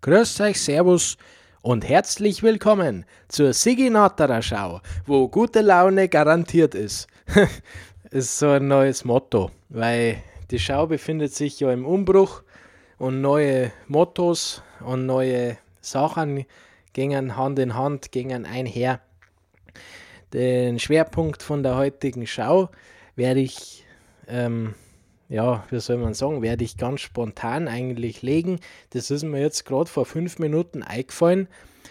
Grüß euch, Servus und herzlich willkommen zur Sigi Natterer Schau, wo gute Laune garantiert ist. ist so ein neues Motto, weil die Schau befindet sich ja im Umbruch und neue Mottos und neue Sachen gingen Hand in Hand, gingen einher. Den Schwerpunkt von der heutigen Schau werde ich ähm, ja, wie soll man sagen, werde ich ganz spontan eigentlich legen. Das ist mir jetzt gerade vor fünf Minuten eingefallen.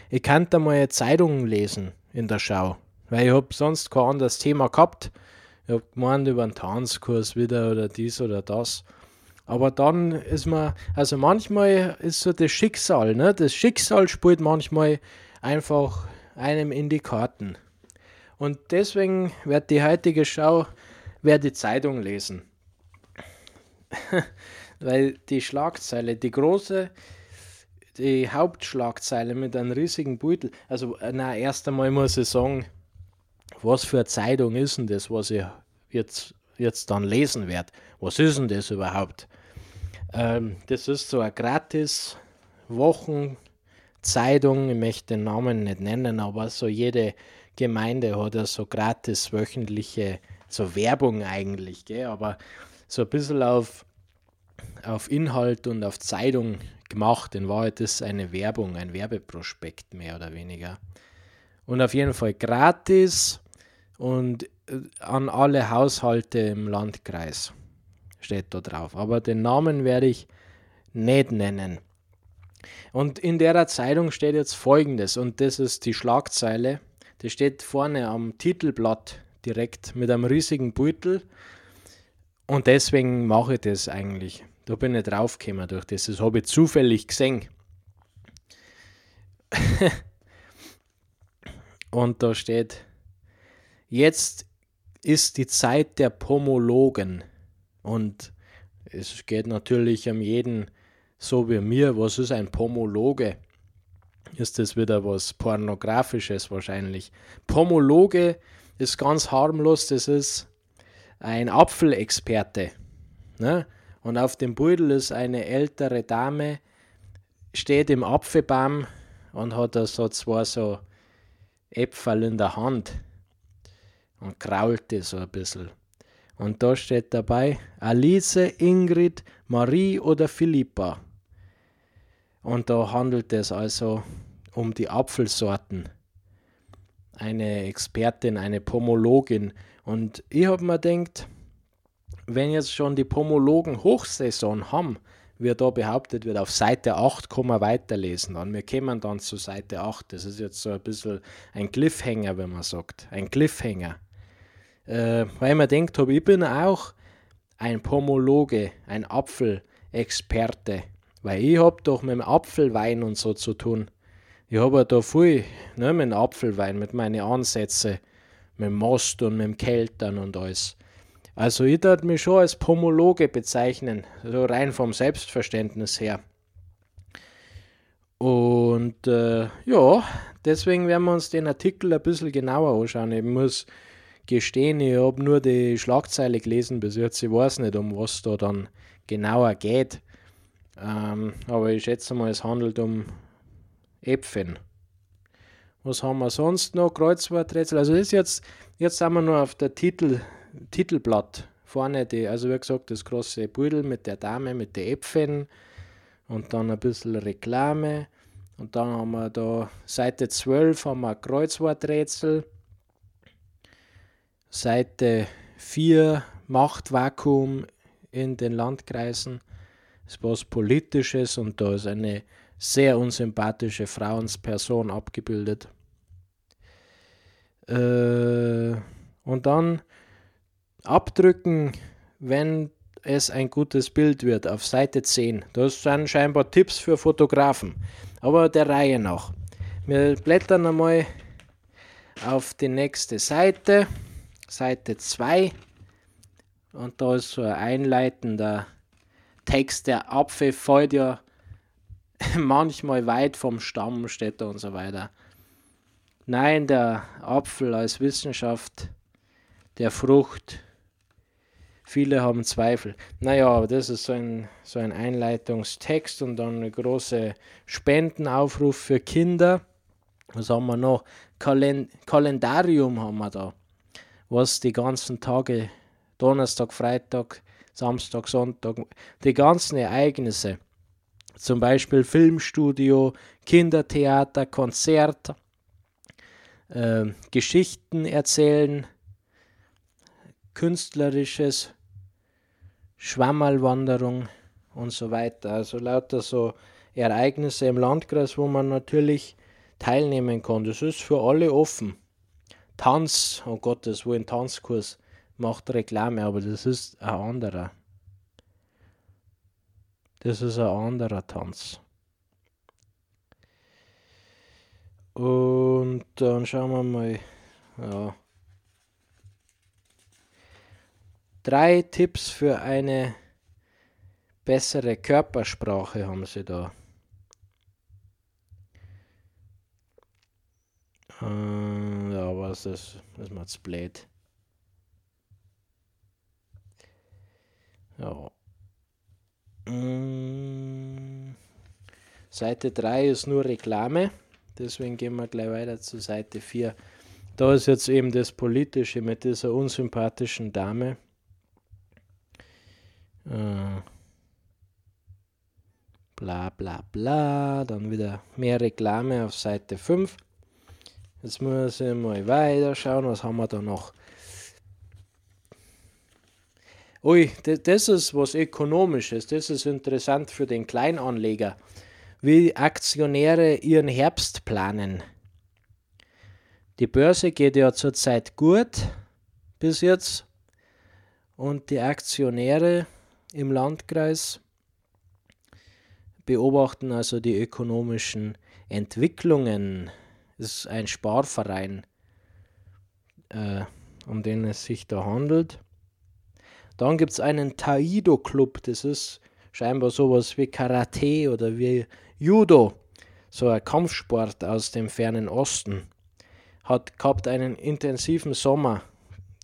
Ich könnte mal eine lesen in der Schau, weil ich habe sonst kein anderes Thema gehabt. Ich habe gemeint über einen Tanzkurs wieder oder dies oder das. Aber dann ist man, also manchmal ist so das Schicksal, ne? Das Schicksal spielt manchmal einfach einem in die Karten. Und deswegen wird die heutige Schau, werde die Zeitung lesen. Weil die Schlagzeile, die große, die Hauptschlagzeile mit einem riesigen Beutel, also na, erst einmal muss ich sagen, was für eine Zeitung ist denn das, was ich jetzt, jetzt dann lesen werde? Was ist denn das überhaupt? Ähm, das ist so eine gratis Wochenzeitung, ich möchte den Namen nicht nennen, aber so jede Gemeinde hat ja so gratis wöchentliche, so Werbung eigentlich, gell? aber so ein bisschen auf, auf Inhalt und auf Zeitung gemacht. In Wahrheit ist eine Werbung, ein Werbeprospekt mehr oder weniger. Und auf jeden Fall gratis und äh, an alle Haushalte im Landkreis steht da drauf. Aber den Namen werde ich nicht nennen. Und in der Zeitung steht jetzt folgendes, und das ist die Schlagzeile. Das steht vorne am Titelblatt direkt mit einem riesigen Beutel und deswegen mache ich das eigentlich. Da bin ich draufgekommen durch das. Das habe ich zufällig gesehen. Und da steht, jetzt ist die Zeit der Pomologen. Und es geht natürlich um jeden so wie mir. Was ist ein Pomologe? Ist das wieder was Pornografisches wahrscheinlich? Pomologe ist ganz harmlos. Das ist ein Apfelexperte. Ne? Und auf dem Beutel ist eine ältere Dame, steht im Apfelbaum und hat da so zwei so Äpfel in der Hand und krault die so ein bisschen. Und da steht dabei Alice, Ingrid, Marie oder Philippa. Und da handelt es also um die Apfelsorten. Eine Expertin, eine Pomologin und ich habe mir gedacht, wenn jetzt schon die Pomologen Hochsaison haben, wie da behauptet wird, auf Seite 8 kann man weiterlesen. Und wir kommen dann zu Seite 8. Das ist jetzt so ein bisschen ein Cliffhanger, wenn man sagt. Ein Cliffhanger. Äh, weil man denkt, ich bin auch ein Pomologe, ein Apfelexperte. Weil ich habe doch mit dem Apfelwein und so zu tun. Ich habe ja da viel ne, mit dem Apfelwein, mit meinen Ansätzen mit dem Most und mit dem Keltern und alles. Also ich würde mich schon als Pomologe bezeichnen, so rein vom Selbstverständnis her. Und äh, ja, deswegen werden wir uns den Artikel ein bisschen genauer anschauen. Ich muss gestehen, ich habe nur die Schlagzeile gelesen bis jetzt. Ich weiß nicht, um was da dann genauer geht. Ähm, aber ich schätze mal, es handelt um Äpfen. Was haben wir sonst noch? Kreuzworträtsel. Also ist jetzt, jetzt sind wir nur auf der Titel, Titelblatt. Vorne die, also wie gesagt, das große Pudel mit der Dame, mit den Äpfeln und dann ein bisschen Reklame. Und dann haben wir da Seite 12 haben wir Kreuzworträtsel. Seite 4 Machtvakuum in den Landkreisen. Das ist was Politisches und da ist eine sehr unsympathische Frauensperson abgebildet. Äh, und dann abdrücken, wenn es ein gutes Bild wird, auf Seite 10. Das sind scheinbar Tipps für Fotografen. Aber der Reihe nach. Wir blättern einmal auf die nächste Seite, Seite 2. Und da ist so ein einleitender Text. Der Apfel fällt ja manchmal weit vom Stamm steht und so weiter. Nein, der Apfel als Wissenschaft der Frucht Viele haben Zweifel. Naja, aber das ist so ein, so ein Einleitungstext und dann eine große Spendenaufruf für Kinder. Was haben wir noch? Kalen Kalendarium haben wir da, was die ganzen Tage, Donnerstag, Freitag, Samstag, Sonntag, die ganzen Ereignisse, zum Beispiel Filmstudio, Kindertheater, Konzert, äh, Geschichten erzählen, künstlerisches, Schwammerlwanderung und so weiter. Also lauter so Ereignisse im Landkreis, wo man natürlich teilnehmen kann. Das ist für alle offen. Tanz, oh Gott, das wohl ein Tanzkurs macht Reklame, aber das ist ein anderer. Das ist ein anderer Tanz. Und dann schauen wir mal. Ja. Drei Tipps für eine bessere Körpersprache haben sie da. Äh, ja, was ist das? Das ist blöd. Ja. Mm. Seite 3 ist nur Reklame. Deswegen gehen wir gleich weiter zu Seite 4. Da ist jetzt eben das Politische mit dieser unsympathischen Dame. Äh, bla bla bla. Dann wieder mehr Reklame auf Seite 5. Jetzt muss ich mal weiter schauen, was haben wir da noch. Ui, das ist was Ökonomisches, das ist interessant für den Kleinanleger, wie Aktionäre ihren Herbst planen. Die Börse geht ja zurzeit gut bis jetzt und die Aktionäre im Landkreis beobachten also die ökonomischen Entwicklungen. Es ist ein Sparverein, äh, um den es sich da handelt. Dann gibt es einen Taido-Club, das ist scheinbar sowas wie Karate oder wie Judo, so ein Kampfsport aus dem fernen Osten. Hat gehabt einen intensiven Sommer,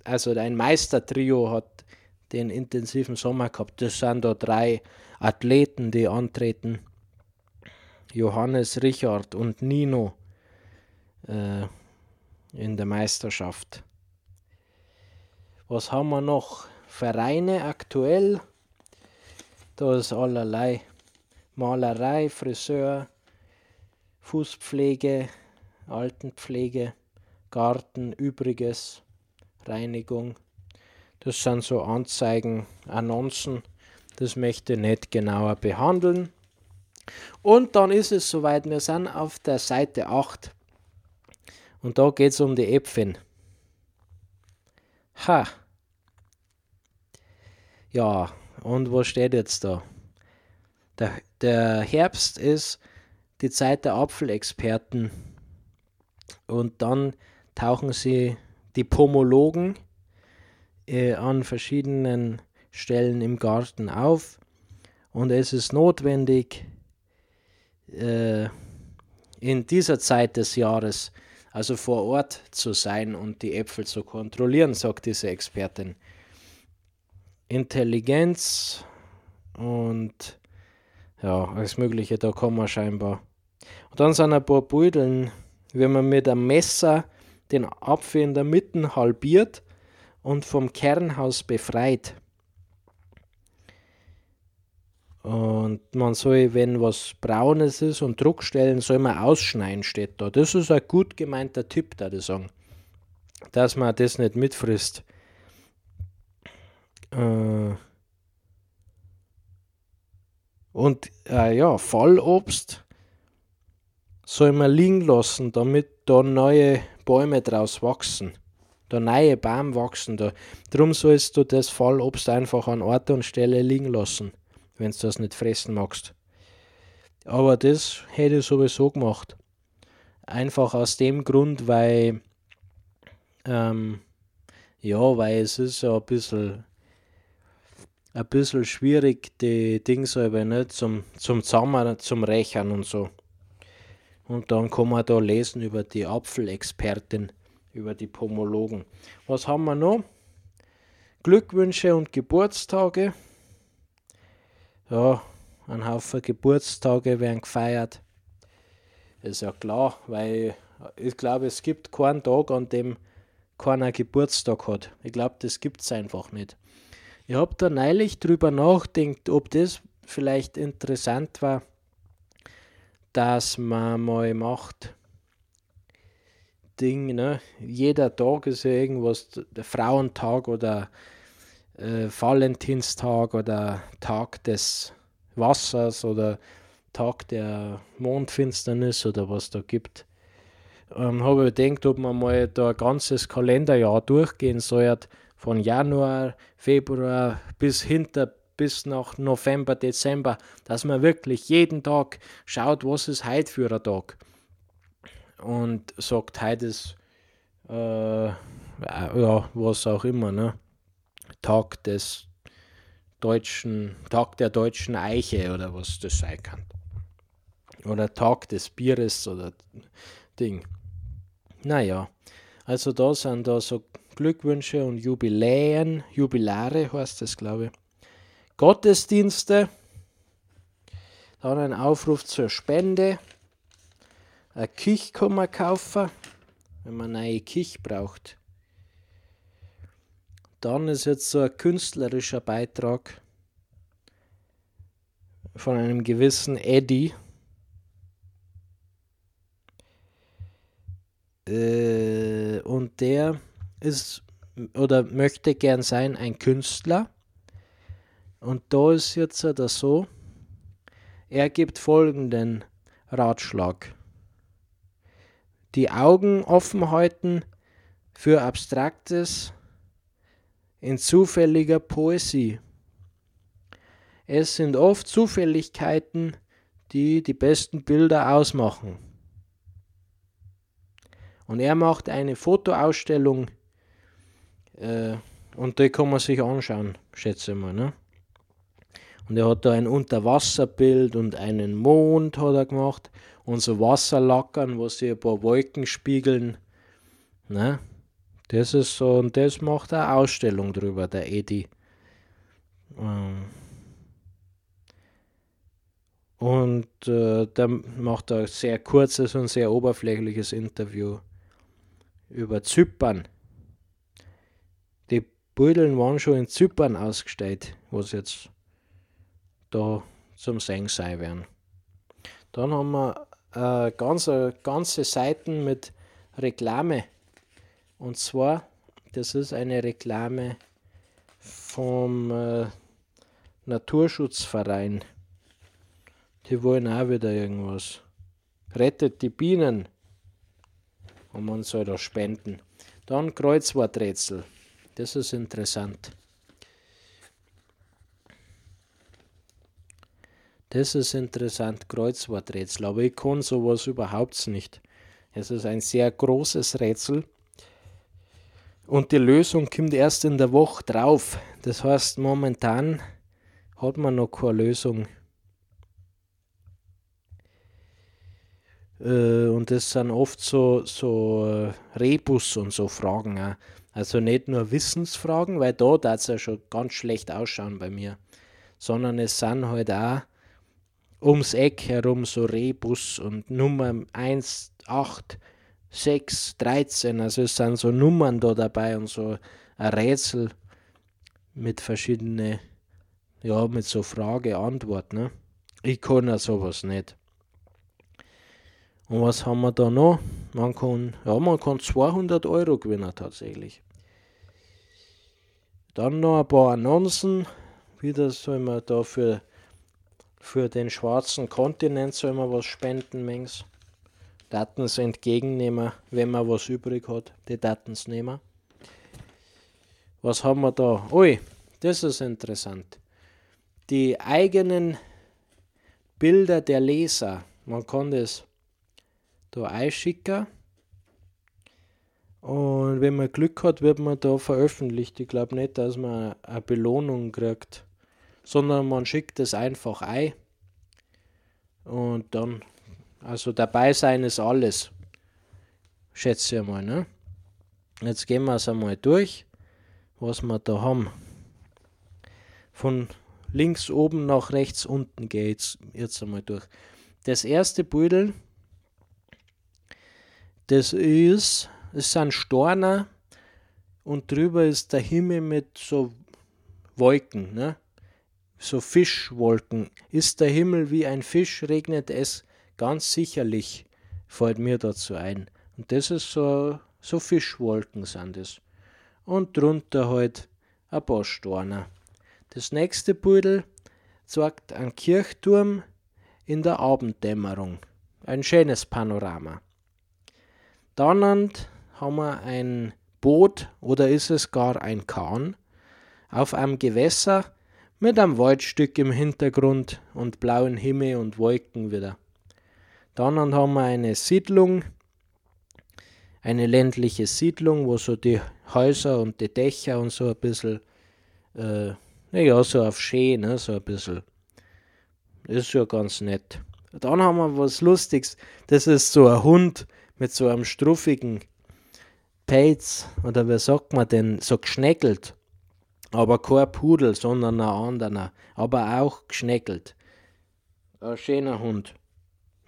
also ein Meistertrio hat den intensiven Sommer gehabt. Das sind da drei Athleten, die antreten. Johannes, Richard und Nino äh, in der Meisterschaft. Was haben wir noch? Vereine aktuell. Da ist allerlei. Malerei, Friseur, Fußpflege, Altenpflege, Garten, Übriges, Reinigung. Das sind so Anzeigen, Annoncen. Das möchte ich nicht genauer behandeln. Und dann ist es soweit, wir sind auf der Seite 8. Und da geht es um die Äpfel. Ha. Ja, und was steht jetzt da? Der, der Herbst ist die Zeit der Apfelexperten. Und dann tauchen sie die Pomologen äh, an verschiedenen Stellen im Garten auf und es ist notwendig, äh, in dieser Zeit des Jahres also vor Ort zu sein und die Äpfel zu kontrollieren, sagt diese Expertin. Intelligenz und ja, alles Mögliche, da kommen wir scheinbar. Und dann sind ein paar Beuteln, wenn man mit einem Messer den Apfel in der Mitte halbiert und vom Kernhaus befreit. Und man soll, wenn was Braunes ist und Druckstellen, soll man ausschneiden, steht da. Das ist ein gut gemeinter Tipp, da ich sagen. Dass man das nicht mitfrisst. Äh und äh, ja, Fallobst soll man liegen lassen, damit da neue Bäume draus wachsen der neue Baum wachsen. Da. Darum sollst du das Fallobst einfach an Ort und Stelle liegen lassen, wenn du das nicht fressen magst. Aber das hätte ich sowieso gemacht. Einfach aus dem Grund, weil ähm, ja, weil es ist ja ein bisschen ein bisschen schwierig, die Dinge selber nicht zum, zum Zusammen, zum Rechnen und so. Und dann kann man da lesen über die Apfelexpertin über die Pomologen. Was haben wir noch? Glückwünsche und Geburtstage. Ja, ein Haufen Geburtstage werden gefeiert. Ist ja klar, weil ich glaube, es gibt keinen Tag, an dem keiner Geburtstag hat. Ich glaube, das gibt es einfach nicht. Ich habe da neulich drüber nachgedacht, ob das vielleicht interessant war, dass man mal macht. Ding, ne? Jeder Tag ist ja irgendwas, der Frauentag oder äh, Valentinstag oder Tag des Wassers oder Tag der Mondfinsternis oder was da gibt. Ähm, habe ich gedacht, ob man mal da ein ganzes Kalenderjahr durchgehen soll, von Januar, Februar bis hinter bis nach November, Dezember, dass man wirklich jeden Tag schaut, was ist heute für ein Tag. Und sagt, heute ist, äh, ja, was auch immer, ne? Tag des deutschen, Tag der deutschen Eiche oder was das sein kann. Oder Tag des Bieres oder Ding. Naja, also da sind da so Glückwünsche und Jubiläen, Jubilare heißt das, glaube ich. Gottesdienste, dann ein Aufruf zur Spende, eine Kich kann man kaufen, wenn man eine neue Kich braucht. Dann ist jetzt so ein künstlerischer Beitrag von einem gewissen Eddie. Äh, und der ist oder möchte gern sein ein Künstler. Und da ist jetzt das so, er gibt folgenden Ratschlag. Die Augen offen halten für Abstraktes in zufälliger Poesie. Es sind oft Zufälligkeiten, die die besten Bilder ausmachen. Und er macht eine Fotoausstellung äh, und die kann man sich anschauen, schätze ich mal. Ne? Und er hat da ein Unterwasserbild und einen Mond hat er gemacht und so Wasserlackern, wo sie ein paar Wolken spiegeln. Ne? Das ist so, und das macht eine Ausstellung drüber, der Edi. Ähm und äh, der macht ein sehr kurzes und sehr oberflächliches Interview über Zypern. Die Buldeln waren schon in Zypern ausgestellt, was jetzt da zum Singen sein werden. Dann haben wir äh, ganze, ganze Seiten mit Reklame. Und zwar, das ist eine Reklame vom äh, Naturschutzverein. Die wollen auch wieder irgendwas. Rettet die Bienen und man soll da spenden. Dann Kreuzworträtsel. Das ist interessant. Das ist interessant, Kreuzworträtsel, aber ich kann sowas überhaupt nicht. Es ist ein sehr großes Rätsel und die Lösung kommt erst in der Woche drauf. Das heißt, momentan hat man noch keine Lösung. Äh, und das sind oft so, so äh, Rebus und so Fragen. Auch. Also nicht nur Wissensfragen, weil da darf es ja schon ganz schlecht ausschauen bei mir, sondern es sind halt auch ums Eck herum so Rebus und Nummer 1, 8, 6, 13. Also es sind so Nummern da dabei und so ein Rätsel mit verschiedenen, ja, mit so Frage-Antwort. Ne? Ich kann ja sowas nicht. Und was haben wir da noch? Man kann, ja, man kann 200 Euro gewinnen tatsächlich. Dann noch ein paar Annoncen. Wieder soll man da für, für den schwarzen Kontinent soll man was spenden, Mengs. Datens entgegennehmen, wenn man was übrig hat, die Datens nehmen. Was haben wir da? Ui, das ist interessant. Die eigenen Bilder der Leser. Man kann das da einschicken. Und wenn man Glück hat, wird man da veröffentlicht. Ich glaube nicht, dass man eine Belohnung kriegt, sondern man schickt es einfach ein. Und dann, also dabei sein ist alles. Schätze ich mal, ne? Jetzt gehen wir es einmal durch, was wir da haben. Von links oben nach rechts unten gehe ich jetzt einmal durch. Das erste Büdel, das ist, es sind Storner und drüber ist der Himmel mit so Wolken, ne? so Fischwolken. Ist der Himmel wie ein Fisch, regnet es ganz sicherlich, fällt mir dazu ein. Und das ist so, so Fischwolken sind es. Und drunter halt ein paar Storner. Das nächste Bild zeigt einen Kirchturm in der Abenddämmerung. Ein schönes Panorama. Dann haben wir ein Boot oder ist es gar ein Kahn auf einem Gewässer mit einem Waldstück im Hintergrund und blauen Himmel und Wolken wieder. Dann haben wir eine Siedlung, eine ländliche Siedlung, wo so die Häuser und die Dächer und so ein bisschen äh, naja, so auf schön, ne, so ein bisschen. ist ja ganz nett. Dann haben wir was Lustiges. Das ist so ein Hund mit so einem struffigen Pelz, oder wie sagt man denn, so geschneckelt. Aber kein Pudel, sondern ein anderer. Aber auch geschneckelt. Ein schöner Hund,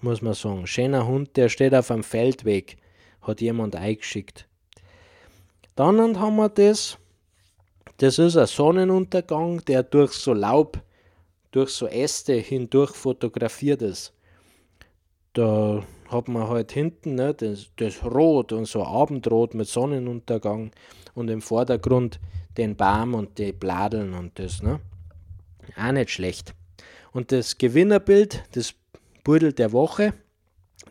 muss man sagen. Schöner Hund, der steht auf einem Feldweg. Hat jemand eingeschickt. Dann haben wir das das ist ein Sonnenuntergang, der durch so Laub, durch so Äste hindurch fotografiert ist. Da hat man halt hinten ne, das, das Rot und so Abendrot mit Sonnenuntergang und im Vordergrund den Baum und die Bladeln und das. Ne? Auch nicht schlecht. Und das Gewinnerbild, das Burdel der Woche,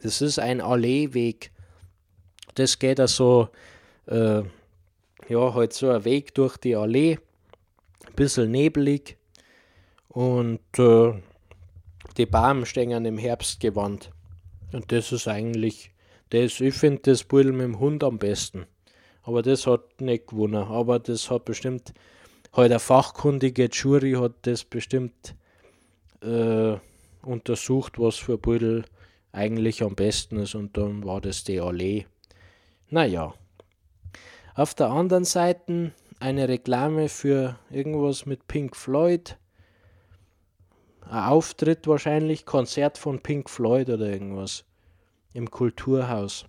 das ist ein Alleeweg. Das geht also äh, ja, halt so ein Weg durch die Allee, ein bisschen nebelig und äh, die Bäume stehen im Herbst gewandt. Und das ist eigentlich, das, ich finde das Bild mit dem Hund am besten. Aber das hat nicht gewonnen. Aber das hat bestimmt, halt eine fachkundige Jury hat das bestimmt äh, untersucht, was für Büdel eigentlich am besten ist. Und dann war das die Allee. Naja. Auf der anderen Seite eine Reklame für irgendwas mit Pink Floyd. Ein Auftritt wahrscheinlich, Konzert von Pink Floyd oder irgendwas im Kulturhaus.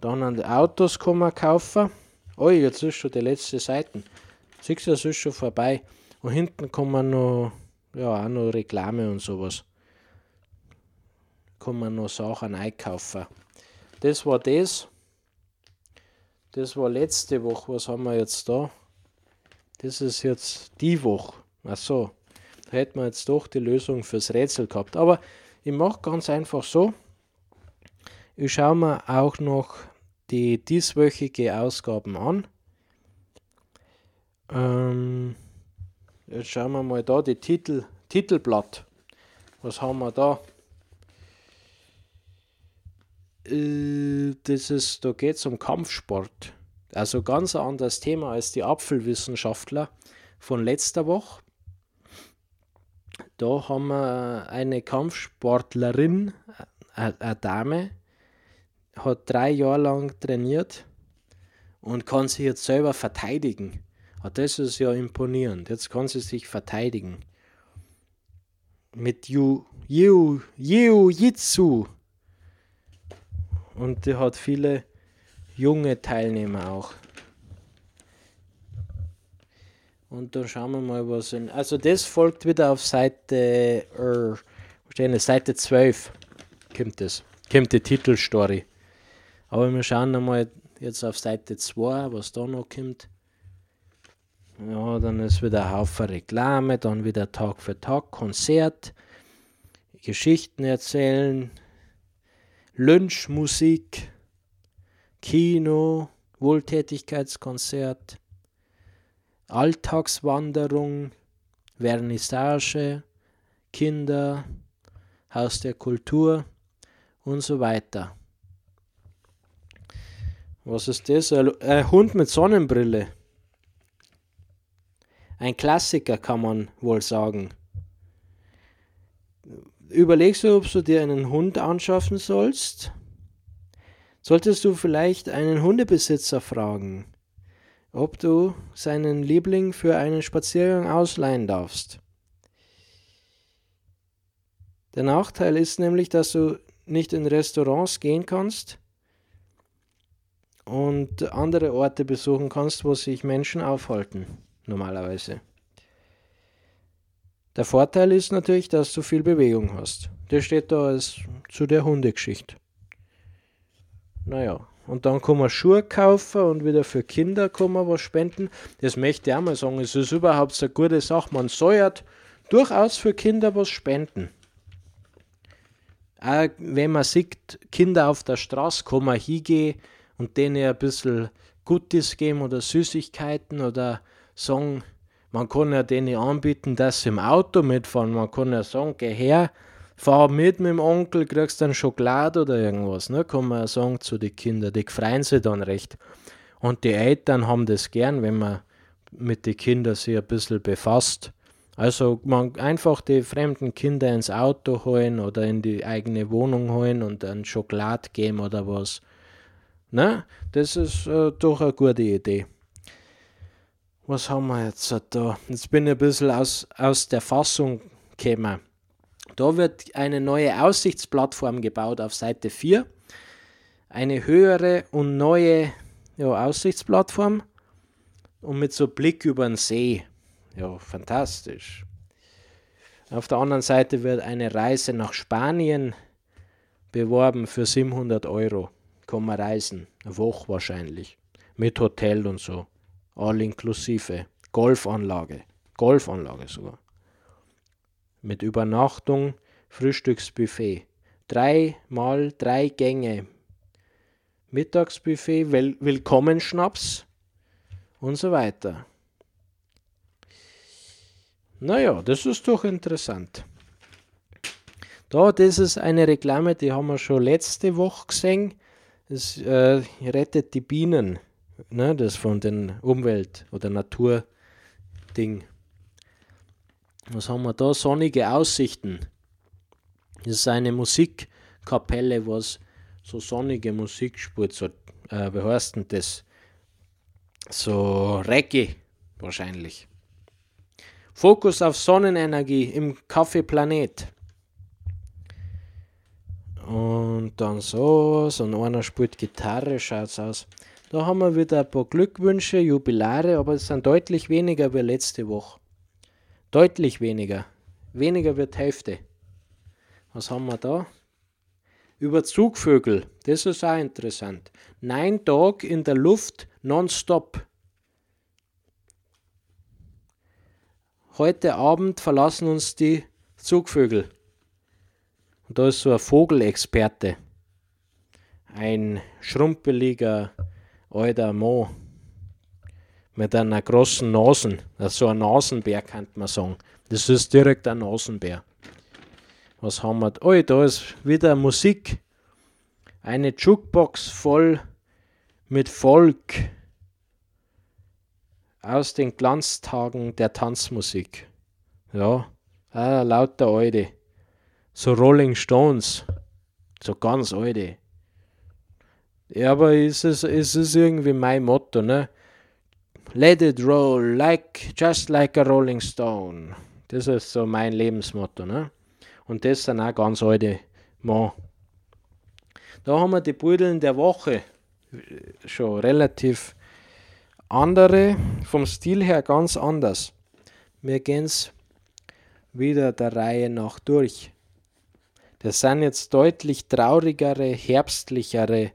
Dann an die Autos kann man kaufen. Oh, jetzt ist schon die letzte Seite. Siehst du, das ist schon vorbei. Und hinten kann man noch, ja, auch noch Reklame und sowas. Kann man noch Sachen einkaufen. Das war das. Das war letzte Woche. Was haben wir jetzt da? Das ist jetzt die Woche. Ach so. Hätten wir jetzt doch die Lösung fürs Rätsel gehabt. Aber ich mache ganz einfach so. Ich schaue mir auch noch die dieswöchige Ausgaben an. Ähm, jetzt schauen wir mal da die Titel, Titelblatt. Was haben wir da? Äh, das ist, da geht es um Kampfsport. Also ganz ein anderes Thema als die Apfelwissenschaftler von letzter Woche. Da haben wir eine Kampfsportlerin, eine Dame, hat drei Jahre lang trainiert und kann sich jetzt selber verteidigen. Das ist ja imponierend. Jetzt kann sie sich verteidigen. Mit Jiu, Jiu Jitsu und die hat viele junge Teilnehmer auch. Und dann schauen wir mal, was in. Also das folgt wieder auf Seite äh, stehen Seite 12 kommt das. Kommt die Titelstory. Aber wir schauen mal jetzt auf Seite 2, was da noch kommt. Ja, dann ist wieder ein Haufen Reklame, dann wieder Tag für Tag Konzert, Geschichten erzählen, Lynchmusik, Kino, Wohltätigkeitskonzert, Alltagswanderung, Vernissage, Kinder, Haus der Kultur und so weiter. Was ist das? Ein Hund mit Sonnenbrille. Ein Klassiker kann man wohl sagen überlegst du, ob du dir einen Hund anschaffen sollst? Solltest du vielleicht einen Hundebesitzer fragen, ob du seinen Liebling für einen Spaziergang ausleihen darfst. Der Nachteil ist nämlich, dass du nicht in Restaurants gehen kannst und andere Orte besuchen kannst, wo sich Menschen aufhalten, normalerweise. Der Vorteil ist natürlich, dass du viel Bewegung hast. Der steht da als zu der Hundegeschichte. Naja, und dann kann man Schuhe kaufen und wieder für Kinder kann man was spenden. Das möchte ich auch mal sagen. Es ist überhaupt eine gute Sache. Man ja durchaus für Kinder was spenden. Auch wenn man sieht, Kinder auf der Straße, kann man hingehen und denen ein bisschen Gutes geben oder Süßigkeiten oder sagen, man kann ja denen anbieten, dass sie im Auto mitfahren. Man kann ja sagen, geh her, fahr mit mit dem Onkel, kriegst dann Schokolade oder irgendwas. Ne? Kann man sagen zu den Kindern. Die freuen sich dann recht. Und die Eltern haben das gern, wenn man mit den Kindern sich ein bisschen befasst. Also man einfach die fremden Kinder ins Auto holen oder in die eigene Wohnung holen und dann Schokolade geben oder was. Ne? Das ist äh, doch eine gute Idee. Was haben wir jetzt da? Jetzt bin ich ein bisschen aus, aus der Fassung gekommen. Da wird eine neue Aussichtsplattform gebaut auf Seite 4. Eine höhere und neue ja, Aussichtsplattform und mit so Blick über den See. Ja, fantastisch. Auf der anderen Seite wird eine Reise nach Spanien beworben für 700 Euro. Kann man reisen, eine Woche wahrscheinlich, mit Hotel und so, all inklusive. Golfanlage, Golfanlage sogar. Mit Übernachtung, Frühstücksbuffet. Dreimal drei Gänge. Mittagsbuffet, Will Willkommenschnaps und so weiter. Naja, das ist doch interessant. Da, das ist eine Reklame, die haben wir schon letzte Woche gesehen. Es äh, rettet die Bienen, ne, das von den Umwelt- oder Natur-Ding. Was haben wir da? Sonnige Aussichten. Das ist eine Musikkapelle, was so sonnige Musik spielt. So, äh, wie heißt denn das? So Reggae wahrscheinlich. Fokus auf Sonnenenergie im Kaffee Planet. Und dann so, so einer spielt Gitarre, schaut's aus. Da haben wir wieder ein paar Glückwünsche, Jubilare, aber es sind deutlich weniger wie letzte Woche. Deutlich weniger. Weniger wird Hälfte. Was haben wir da? Über Zugvögel, das ist auch interessant. Neun Tage in der Luft nonstop. heute Abend verlassen uns die Zugvögel. Und da ist so ein Vogelexperte. Ein schrumpeliger alter Mo mit einer großen Nase. Also ein Nasenbär könnte man sagen. Das ist direkt ein Nasenbär. Was haben wir? Oh, da ist wieder Musik. Eine Jukebox voll mit Volk aus den Glanztagen der Tanzmusik. Ja, ah, lauter alte. So Rolling Stones. So ganz alte. Ja, aber es ist, es ist irgendwie mein Motto, ne? Let it roll, like, just like a Rolling Stone. Das ist so mein Lebensmotto, ne? Und das sind auch ganz alte Mann. Da haben wir die Budeln der Woche schon relativ andere vom Stil her ganz anders. Wir gehen es wieder der Reihe nach durch. Das sind jetzt deutlich traurigere, herbstlichere,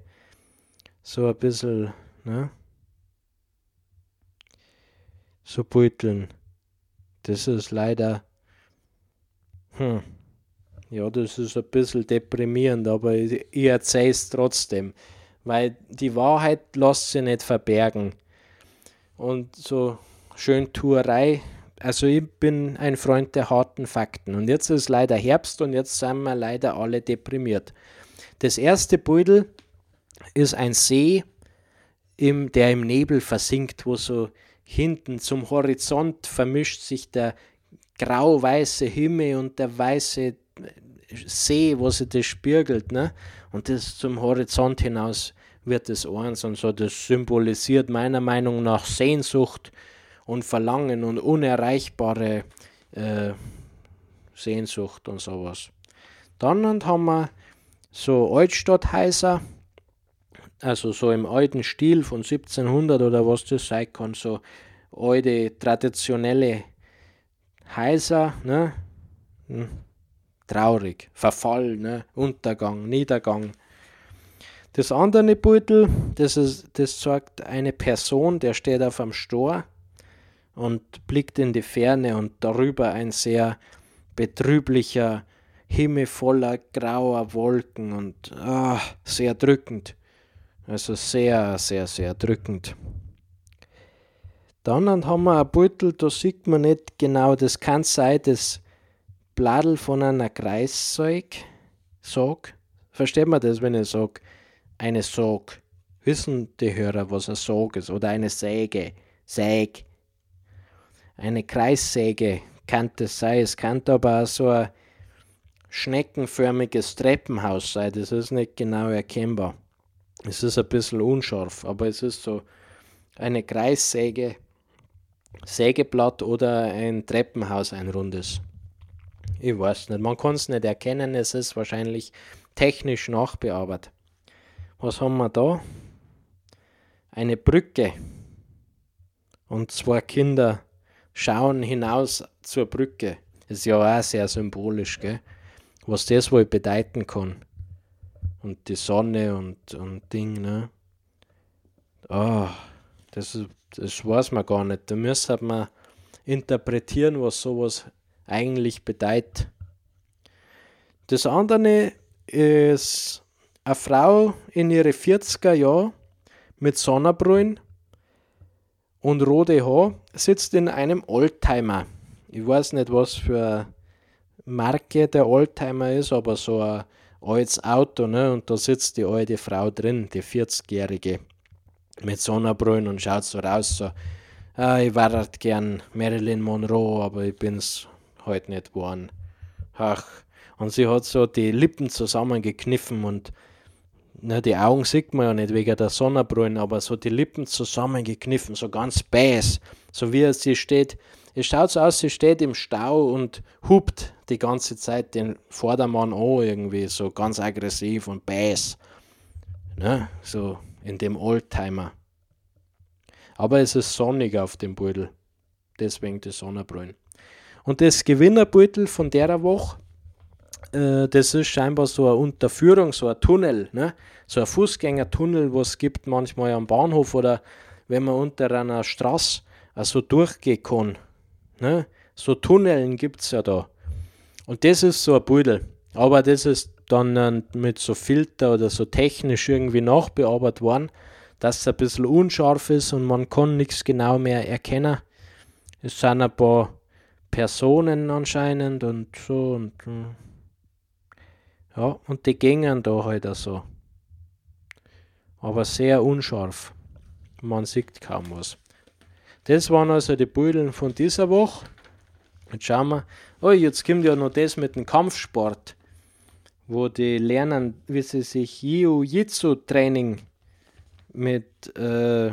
so ein bisschen, ne? So Beuteln. Das ist leider, hm, ja, das ist ein bisschen deprimierend, aber ich, ich erzähle es trotzdem, weil die Wahrheit lässt sich nicht verbergen und so schön Tuerei. Also ich bin ein Freund der harten Fakten. Und jetzt ist leider Herbst und jetzt sind wir leider alle deprimiert. Das erste Beutel ist ein See, im, der im Nebel versinkt, wo so hinten zum Horizont vermischt sich der grau-weiße Himmel und der weiße See, wo sich das spiegelt. Ne? Und das zum Horizont hinaus wird es eins und so. Das symbolisiert meiner Meinung nach Sehnsucht und Verlangen und unerreichbare äh, Sehnsucht und sowas. Dann haben wir so Altstadthäuser, also so im alten Stil von 1700 oder was das sein kann, so alte traditionelle Häuser, ne? Hm. Traurig, Verfall, ne? Untergang, Niedergang. Das andere Beutel, das, ist, das zeigt eine Person, der steht auf einem Stor und blickt in die Ferne und darüber ein sehr betrüblicher Himmel voller grauer Wolken und ah, sehr drückend. Also sehr, sehr, sehr drückend. Dann haben wir ein Beutel, da sieht man nicht genau, das kann sein, das Bladel von einer Kreissäg, Sog. Versteht man das, wenn ich sage, eine Sog? Wissen die Hörer, was ein Sog ist? Oder eine Säge, Säg. Eine Kreissäge kann das sein. Es kann aber auch so ein schneckenförmiges Treppenhaus sein. Das ist nicht genau erkennbar. Es ist ein bisschen unscharf, aber es ist so eine Kreissäge, Sägeblatt oder ein Treppenhaus, ein rundes. Ich weiß nicht, man kann es nicht erkennen, es ist wahrscheinlich technisch nachbearbeitet. Was haben wir da? Eine Brücke und zwei Kinder schauen hinaus zur Brücke. Ist ja auch sehr symbolisch, gell? was das wohl bedeuten kann. Und die Sonne und, und Ding, ne? Oh, das, das weiß man gar nicht. Da müsste man interpretieren, was sowas eigentlich bedeutet. Das andere ist eine Frau in ihre 40er Jahre mit Sonnenbrillen und rote Haar sitzt in einem Oldtimer. Ich weiß nicht, was für Marke der Oldtimer ist, aber so ein altes Auto, ne? Und da sitzt die alte Frau drin, die 40-Jährige, mit Sonnenbrillen und schaut so raus, so, ah, ich wäre halt gern Marilyn Monroe, aber ich bin's halt nicht geworden. Ach. Und sie hat so die Lippen zusammengekniffen und na, die Augen sieht man ja nicht wegen der Sonnenbrillen, aber so die Lippen zusammengekniffen, so ganz bäs, so wie sie steht. Es schaut so aus, sie steht im Stau und hupt die ganze Zeit den Vordermann an, irgendwie so ganz aggressiv und bäs. Ne? So in dem Oldtimer. Aber es ist sonnig auf dem Beutel. Deswegen die Sonnenbrillen. Und das Gewinnerbeutel von der Woche, äh, das ist scheinbar so eine Unterführung, so ein Tunnel, ne? so ein Fußgängertunnel, was es gibt manchmal am Bahnhof oder wenn man unter einer Straße also durchgehen kann. Ne? So Tunneln gibt es ja da. Und das ist so ein Beutel. Aber das ist dann mit so Filter oder so technisch irgendwie nachbearbeitet worden, dass es ein bisschen unscharf ist und man kann nichts genau mehr erkennen. Es sind ein paar Personen anscheinend und so und ja, und die gingen da halt auch so. Aber sehr unscharf. Man sieht kaum was. Das waren also die Bilder von dieser Woche. Jetzt schauen wir. Oh, jetzt kommt ja noch das mit dem Kampfsport, wo die lernen, wie sie sich Jiu-Jitsu-Training mit, äh,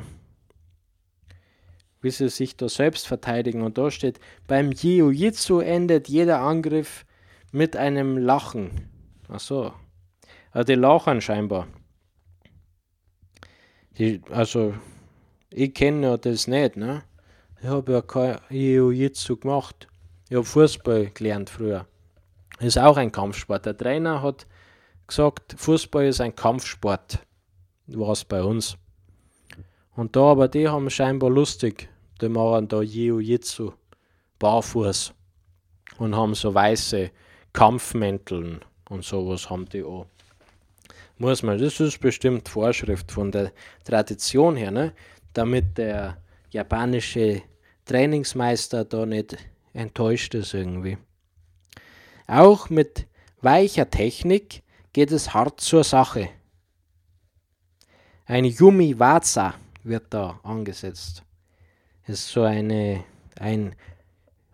wie sie sich da selbst verteidigen. Und da steht, beim Jiu-Jitsu endet jeder Angriff mit einem Lachen. Ach so. Also die lachen scheinbar. Die, also ich kenne ja das nicht, ne? Ich habe ja kein Jiu-Jitsu gemacht. Ich habe Fußball gelernt früher. Ist auch ein Kampfsport. Der Trainer hat gesagt, Fußball ist ein Kampfsport. War es bei uns. Und da aber die haben scheinbar lustig. Die machen da Jiu-Jitsu barfuß und haben so weiße Kampfmänteln und sowas haben die auch muss man, das ist bestimmt Vorschrift von der Tradition her, ne? Damit der japanische Trainingsmeister da nicht enttäuscht ist irgendwie. Auch mit weicher Technik geht es hart zur Sache. Ein Yumi Waza wird da angesetzt. Ist so eine, ein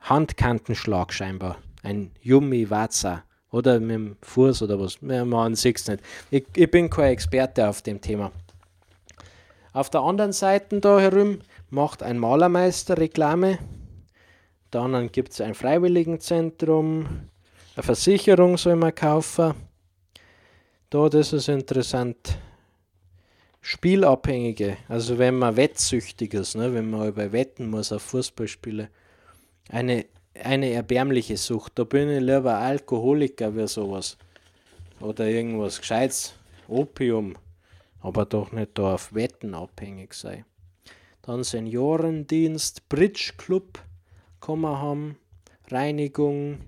Handkantenschlag scheinbar. Ein Yumi Waza. Oder mit dem Fuß oder was. Man sieht es nicht. Ich, ich bin kein Experte auf dem Thema. Auf der anderen Seite da herum macht ein Malermeister Reklame. Dann gibt es ein Freiwilligenzentrum, eine Versicherung soll man kaufen. Da, das ist interessant. Spielabhängige, also wenn man wettsüchtig ist, ne, wenn man über wetten muss auf Fußballspiele, eine, eine erbärmliche Sucht. Da bin ich lieber Alkoholiker wie sowas. Oder irgendwas Gescheites, Opium, aber doch nicht da auf Wetten abhängig sein. Dann Seniorendienst, Bridge Club kann man haben, Reinigung,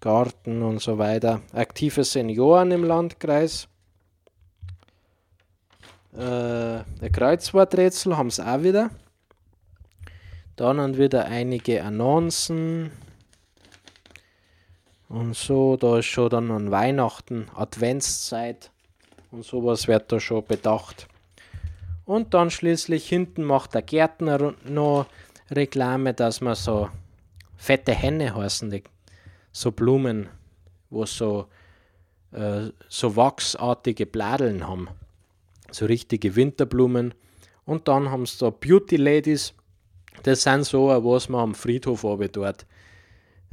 Garten und so weiter. Aktive Senioren im Landkreis. Äh, ein Kreuzworträtsel haben sie auch wieder. Dann wieder einige Annoncen. Und so, da ist schon dann an Weihnachten, Adventszeit und sowas wird da schon bedacht. Und dann schließlich hinten macht der Gärtner noch Reklame, dass man so fette Henne heißen, die, so Blumen, wo so, äh, so wachsartige Bladeln haben. So richtige Winterblumen. Und dann haben sie da Beauty Ladies. Das sind so, was man am Friedhof dort,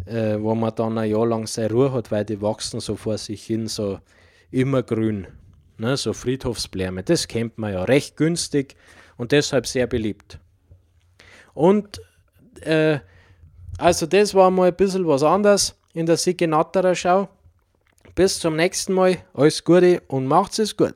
äh, wo man dann ein Jahr lang seine Ruhe hat, weil die wachsen so vor sich hin, so immergrün ne, so Friedhofsblume. Das kennt man ja recht günstig und deshalb sehr beliebt. Und äh, also das war mal ein bisschen was anderes in der Sicke Natterer Schau. Bis zum nächsten Mal, alles Gute und macht's es gut.